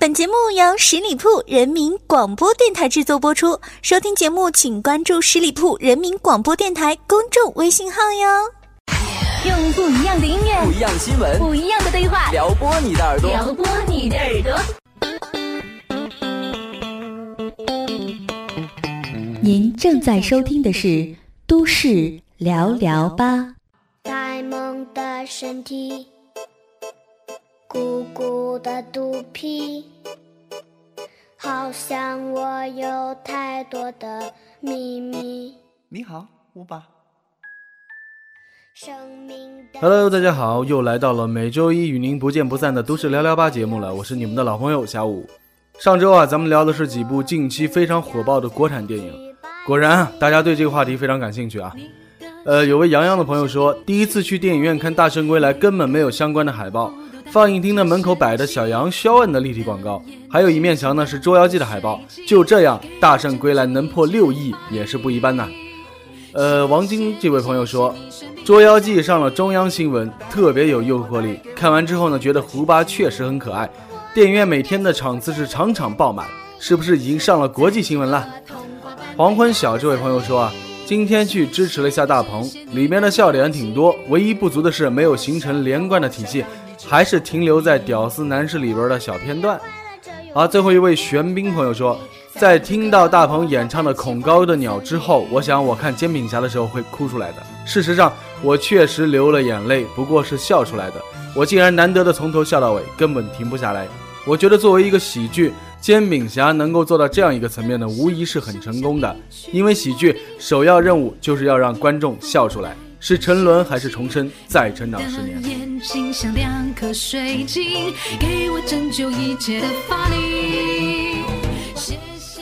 本节目由十里铺人民广播电台制作播出。收听节目，请关注十里铺人民广播电台公众微信号哟。用不一样的音乐，不一样的新闻，不一样的对话，撩拨你的耳朵，撩拨你的耳朵。您正在收听的是《都市聊聊吧》。呆萌的身体。鼓鼓的肚皮，好像我有太多的秘密。你好，乌巴。生命。Hello，大家好，又来到了每周一与您不见不散的都市聊聊吧节目了。我是你们的老朋友小五。上周啊，咱们聊的是几部近期非常火爆的国产电影。果然啊，大家对这个话题非常感兴趣啊。呃，有位洋洋的朋友说，第一次去电影院看《大圣归来》，根本没有相关的海报。放映厅的门口摆着小羊肖恩的立体广告，还有一面墙呢是《捉妖记》的海报。就这样，《大圣归来》能破六亿也是不一般呐。呃，王晶这位朋友说，《捉妖记》上了中央新闻，特别有诱惑力。看完之后呢，觉得胡巴确实很可爱。电影院每天的场次是场场爆满，是不是已经上了国际新闻了？黄昏晓这位朋友说啊，今天去支持了一下大鹏，里面的笑点挺多，唯一不足的是没有形成连贯的体系。还是停留在屌丝男士里边的小片段。好，最后一位玄彬朋友说，在听到大鹏演唱的《恐高的鸟》之后，我想我看煎饼侠的时候会哭出来的。事实上，我确实流了眼泪，不过是笑出来的。我竟然难得的从头笑到尾，根本停不下来。我觉得作为一个喜剧，煎饼侠能够做到这样一个层面的，无疑是很成功的。因为喜剧首要任务就是要让观众笑出来。是沉沦还是重生？再成长十年。星像两颗水晶，给我拯救一切的法力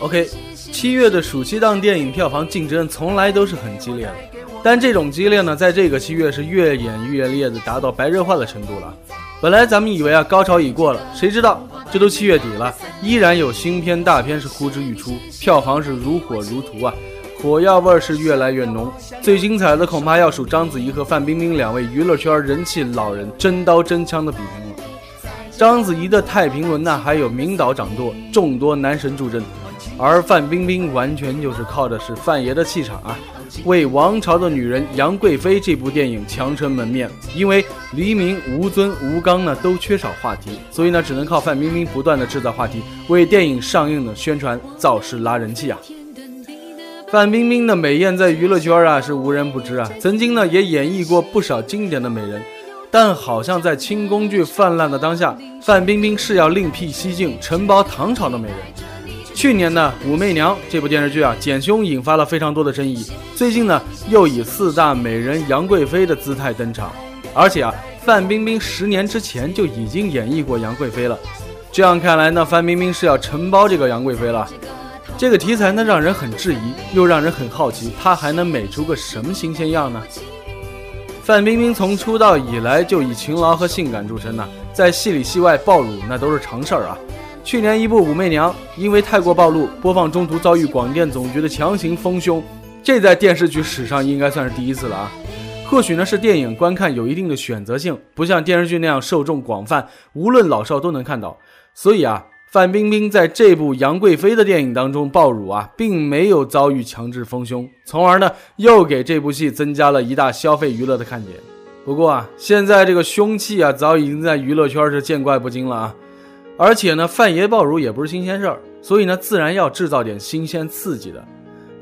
OK，七月的暑期档电影票房竞争从来都是很激烈的，但这种激烈呢，在这个七月是越演越烈的，达到白热化的程度了。本来咱们以为啊，高潮已过了，谁知道这都七月底了，依然有新片大片是呼之欲出，票房是如火如荼啊。火药味儿是越来越浓，最精彩的恐怕要数章子怡和范冰冰两位娱乐圈人气老人真刀真枪的比拼了。章子怡的《太平轮》呢，还有名导掌舵，众多男神助阵，而范冰冰完全就是靠的是范爷的气场啊，为《王朝的女人》杨贵妃这部电影强撑门面。因为黎明、吴尊、吴刚呢都缺少话题，所以呢只能靠范冰冰不断的制造话题，为电影上映的宣传造势拉人气啊。范冰冰的美艳在娱乐圈啊是无人不知啊，曾经呢也演绎过不少经典的美人，但好像在清宫剧泛滥的当下，范冰冰是要另辟蹊径，承包唐朝的美人。去年呢《武媚娘》这部电视剧啊检凶引发了非常多的争议，最近呢又以四大美人杨贵妃的姿态登场，而且啊范冰冰十年之前就已经演绎过杨贵妃了，这样看来呢范冰冰是要承包这个杨贵妃了。这个题材呢，让人很质疑，又让人很好奇，她还能美出个什么新鲜样呢？范冰冰从出道以来就以勤劳和性感著称呐，在戏里戏外暴露那都是常事儿啊。去年一部《武媚娘》因为太过暴露，播放中途遭遇广电总局的强行封胸，这在电视剧史上应该算是第一次了啊。或许呢是电影观看有一定的选择性，不像电视剧那样受众广泛，无论老少都能看到，所以啊。范冰冰在这部杨贵妃的电影当中暴乳啊，并没有遭遇强制丰胸，从而呢又给这部戏增加了一大消费娱乐的看点。不过啊，现在这个凶器啊，早已经在娱乐圈是见怪不惊了啊。而且呢，范爷爆乳也不是新鲜事儿，所以呢，自然要制造点新鲜刺激的。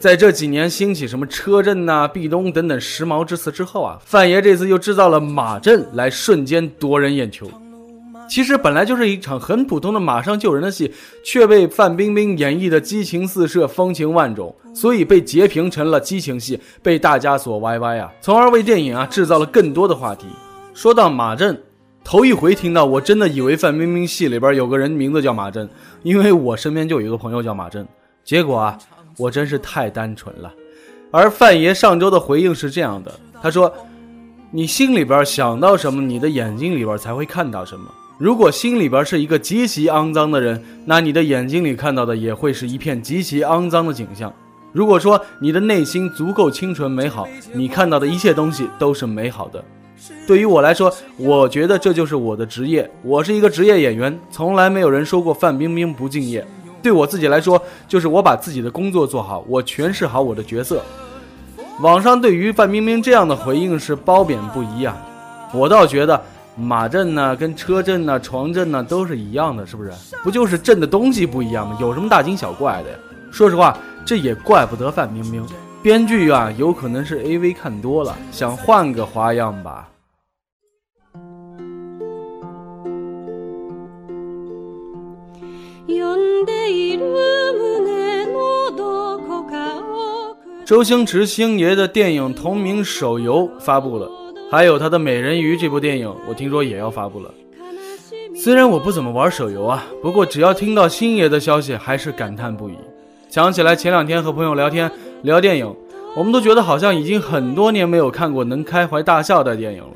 在这几年兴起什么车震呐、壁咚等等时髦之词之后啊，范爷这次又制造了马震来瞬间夺人眼球。其实本来就是一场很普通的马上救人的戏，却被范冰冰演绎的激情四射、风情万种，所以被截屏成了激情戏，被大家所歪歪啊，从而为电影啊制造了更多的话题。说到马震，头一回听到，我真的以为范冰冰戏里边有个人名字叫马震，因为我身边就有一个朋友叫马震。结果啊，我真是太单纯了。而范爷上周的回应是这样的，他说：“你心里边想到什么，你的眼睛里边才会看到什么。”如果心里边是一个极其肮脏的人，那你的眼睛里看到的也会是一片极其肮脏的景象。如果说你的内心足够清纯美好，你看到的一切东西都是美好的。对于我来说，我觉得这就是我的职业，我是一个职业演员，从来没有人说过范冰冰不敬业。对我自己来说，就是我把自己的工作做好，我诠释好我的角色。网上对于范冰冰这样的回应是褒贬不一啊，我倒觉得马震呢跟车震呢、床震呢都是一样的，是不是？不就是震的东西不一样吗？有什么大惊小怪的呀？说实话，这也怪不得范冰冰，编剧啊有可能是 A V 看多了，想换个花样吧。周星驰星爷的电影同名手游发布了，还有他的《美人鱼》这部电影，我听说也要发布了。虽然我不怎么玩手游啊，不过只要听到星爷的消息，还是感叹不已。想起来前两天和朋友聊天聊电影，我们都觉得好像已经很多年没有看过能开怀大笑的电影了。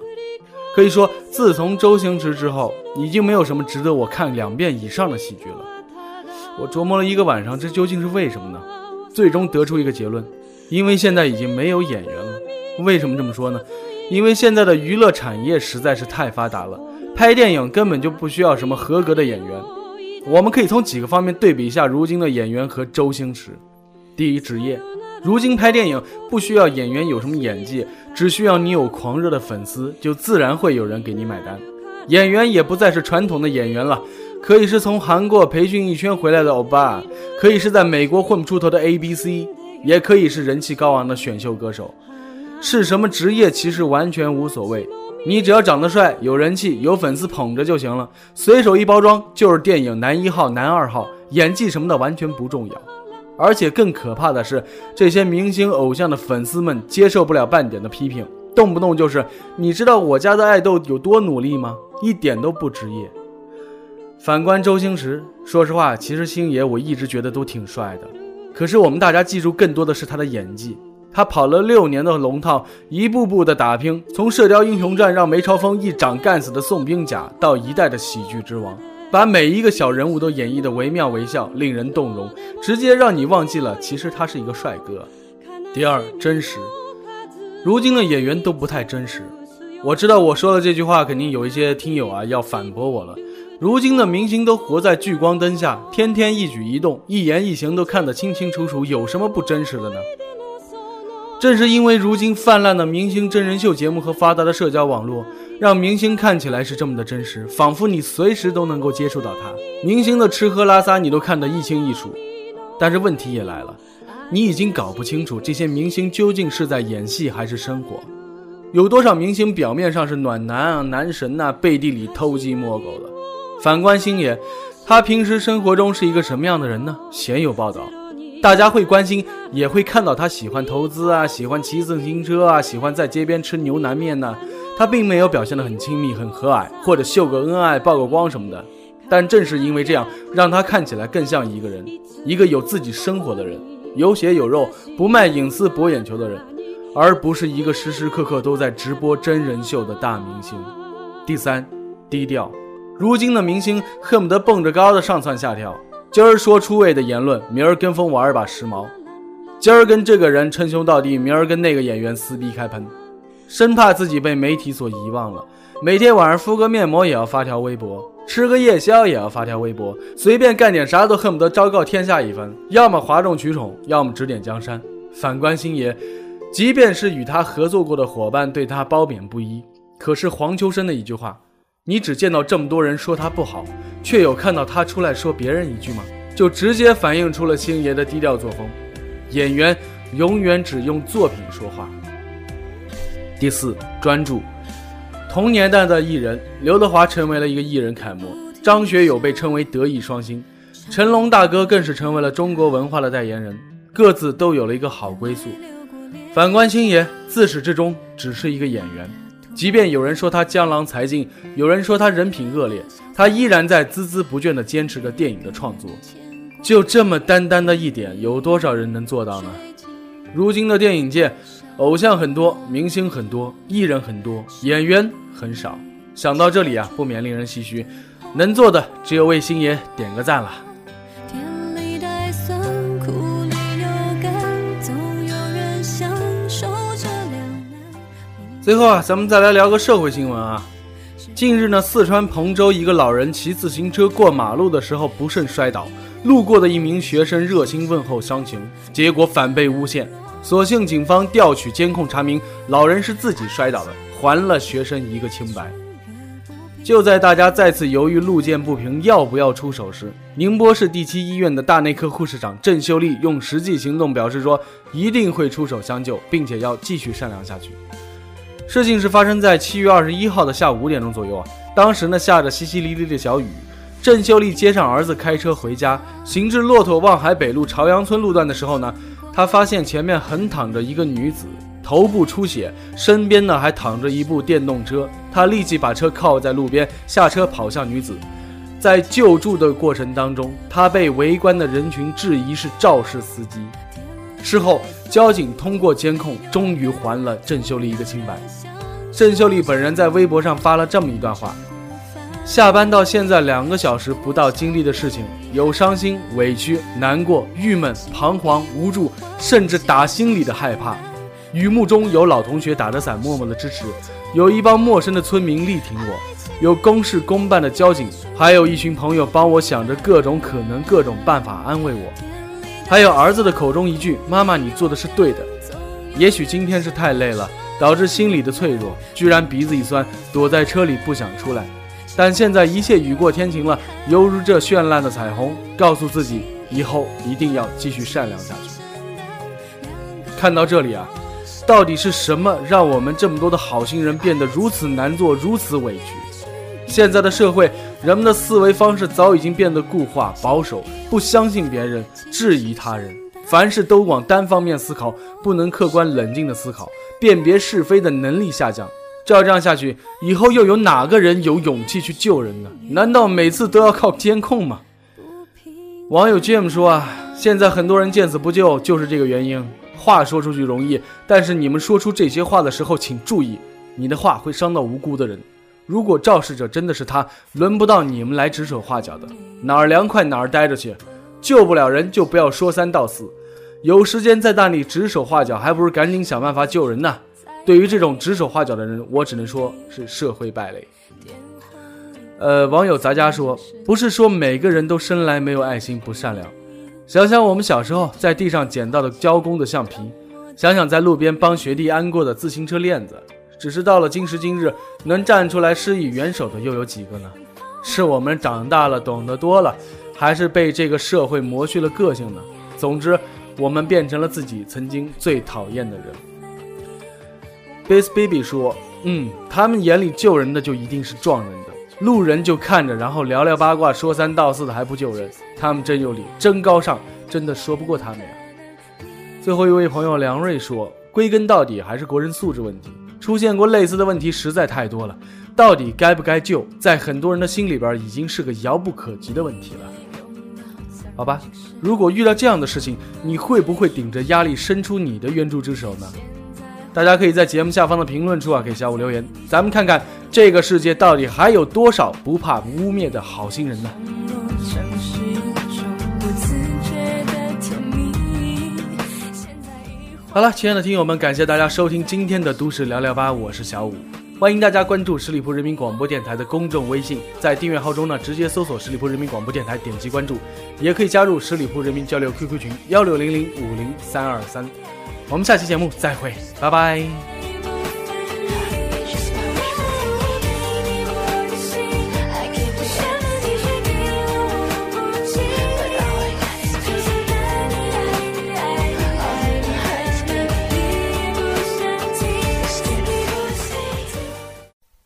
可以说，自从周星驰之后，已经没有什么值得我看两遍以上的喜剧了。我琢磨了一个晚上，这究竟是为什么呢？最终得出一个结论。因为现在已经没有演员了，为什么这么说呢？因为现在的娱乐产业实在是太发达了，拍电影根本就不需要什么合格的演员。我们可以从几个方面对比一下如今的演员和周星驰。第一，职业，如今拍电影不需要演员有什么演技，只需要你有狂热的粉丝，就自然会有人给你买单。演员也不再是传统的演员了，可以是从韩国培训一圈回来的欧巴，可以是在美国混不出头的 A B C。也可以是人气高昂的选秀歌手，是什么职业其实完全无所谓，你只要长得帅、有人气、有粉丝捧着就行了，随手一包装就是电影男一号、男二号，演技什么的完全不重要。而且更可怕的是，这些明星偶像的粉丝们接受不了半点的批评，动不动就是你知道我家的爱豆有多努力吗？一点都不职业。反观周星驰，说实话，其实星爷我一直觉得都挺帅的。可是我们大家记住更多的是他的演技。他跑了六年的龙套，一步步的打拼，从《射雕英雄传》让梅超风一掌干死的宋兵甲，到一代的喜剧之王，把每一个小人物都演绎的惟妙惟肖，令人动容，直接让你忘记了其实他是一个帅哥。第二，真实。如今的演员都不太真实。我知道我说了这句话，肯定有一些听友啊要反驳我了。如今的明星都活在聚光灯下，天天一举一动、一言一行都看得清清楚楚，有什么不真实的呢？正是因为如今泛滥的明星真人秀节目和发达的社交网络，让明星看起来是这么的真实，仿佛你随时都能够接触到他。明星的吃喝拉撒你都看得一清一楚。但是问题也来了，你已经搞不清楚这些明星究竟是在演戏还是生活。有多少明星表面上是暖男啊、男神呐，背地里偷鸡摸狗的？反观星爷，他平时生活中是一个什么样的人呢？鲜有报道，大家会关心，也会看到他喜欢投资啊，喜欢骑自行车啊，喜欢在街边吃牛腩面呢。他并没有表现得很亲密、很和蔼，或者秀个恩爱、曝个光什么的。但正是因为这样，让他看起来更像一个人，一个有自己生活的人，有血有肉、不卖隐私博眼球的人，而不是一个时时刻刻都在直播真人秀的大明星。第三，低调。如今的明星恨不得蹦着高的上蹿下跳，今儿说出位的言论，明儿跟风玩一把时髦；今儿跟这个人称兄道弟，明儿跟那个演员撕逼开喷，生怕自己被媒体所遗忘了。每天晚上敷个面膜也要发条微博，吃个夜宵也要发条微博，随便干点啥都恨不得昭告天下一番，要么哗众取宠，要么指点江山。反观星爷，即便是与他合作过的伙伴对他褒贬不一，可是黄秋生的一句话。你只见到这么多人说他不好，却有看到他出来说别人一句吗？就直接反映出了星爷的低调作风。演员永远只用作品说话。第四，专注。同年代的艺人，刘德华成为了一个艺人楷模，张学友被称为德艺双馨，成龙大哥更是成为了中国文化的代言人，各自都有了一个好归宿。反观星爷，自始至终只是一个演员。即便有人说他江郎才尽，有人说他人品恶劣，他依然在孜孜不倦地坚持着电影的创作。就这么单单的一点，有多少人能做到呢？如今的电影界，偶像很多，明星很多，艺人很多，演员很少。想到这里啊，不免令人唏嘘。能做的只有为星爷点个赞了。最后啊，咱们再来聊个社会新闻啊。近日呢，四川彭州一个老人骑自行车过马路的时候不慎摔倒，路过的一名学生热心问候伤情，结果反被诬陷。所幸警方调取监控查明，老人是自己摔倒的，还了学生一个清白。就在大家再次犹豫路见不平要不要出手时，宁波市第七医院的大内科护士长郑秀丽用实际行动表示说，一定会出手相救，并且要继续善良下去。事情是发生在七月二十一号的下午五点钟左右啊，当时呢下着淅淅沥沥的小雨，郑秀丽接上儿子开车回家，行至骆驼望海北路朝阳村路段的时候呢，她发现前面横躺着一个女子。头部出血，身边呢还躺着一部电动车。他立即把车靠在路边，下车跑向女子。在救助的过程当中，他被围观的人群质疑是肇事司机。事后，交警通过监控，终于还了郑秀丽一个清白。郑秀丽本人在微博上发了这么一段话：下班到现在两个小时不到，经历的事情有伤心、委屈、难过、郁闷、彷徨、无助，甚至打心里的害怕。雨幕中有老同学打着伞默默的支持，有一帮陌生的村民力挺我，有公事公办的交警，还有一群朋友帮我想着各种可能、各种办法安慰我，还有儿子的口中一句“妈妈，你做的是对的”。也许今天是太累了，导致心里的脆弱，居然鼻子一酸，躲在车里不想出来。但现在一切雨过天晴了，犹如这绚烂的彩虹，告诉自己以后一定要继续善良下去。看到这里啊。到底是什么让我们这么多的好心人变得如此难做、如此委屈？现在的社会，人们的思维方式早已经变得固化、保守，不相信别人，质疑他人，凡事都往单方面思考，不能客观冷静的思考，辨别是非的能力下降。照这样下去，以后又有哪个人有勇气去救人呢？难道每次都要靠监控吗？网友 Jim 说啊，现在很多人见死不救，就是这个原因。话说出去容易，但是你们说出这些话的时候，请注意，你的话会伤到无辜的人。如果肇事者真的是他，轮不到你们来指手画脚的，哪儿凉快哪儿待着去。救不了人就不要说三道四，有时间在那里指手画脚，还不如赶紧想办法救人呢。对于这种指手画脚的人，我只能说是社会败类。呃，网友杂家说，不是说每个人都生来没有爱心、不善良。想想我们小时候在地上捡到的交工的橡皮，想想在路边帮学弟安过的自行车链子，只是到了今时今日，能站出来施以援手的又有几个呢？是我们长大了懂得多了，还是被这个社会磨去了个性呢？总之，我们变成了自己曾经最讨厌的人。Base Baby 说：“嗯，他们眼里救人的就一定是撞人的。”路人就看着，然后聊聊八卦，说三道四的还不救人，他们真有理，真高尚，真的说不过他们呀。最后一位朋友梁瑞说，归根到底还是国人素质问题，出现过类似的问题实在太多了，到底该不该救，在很多人的心里边已经是个遥不可及的问题了。好吧，如果遇到这样的事情，你会不会顶着压力伸出你的援助之手呢？大家可以在节目下方的评论处啊给小五留言，咱们看看这个世界到底还有多少不怕污蔑的好心人呢？好了，亲爱的听友们，感谢大家收听今天的都市聊聊吧，我是小五，欢迎大家关注十里铺人民广播电台的公众微信，在订阅号中呢直接搜索十里铺人民广播电台，点击关注，也可以加入十里铺人民交流 QQ 群幺六零零五零三二三。我们下期节目再会，拜拜。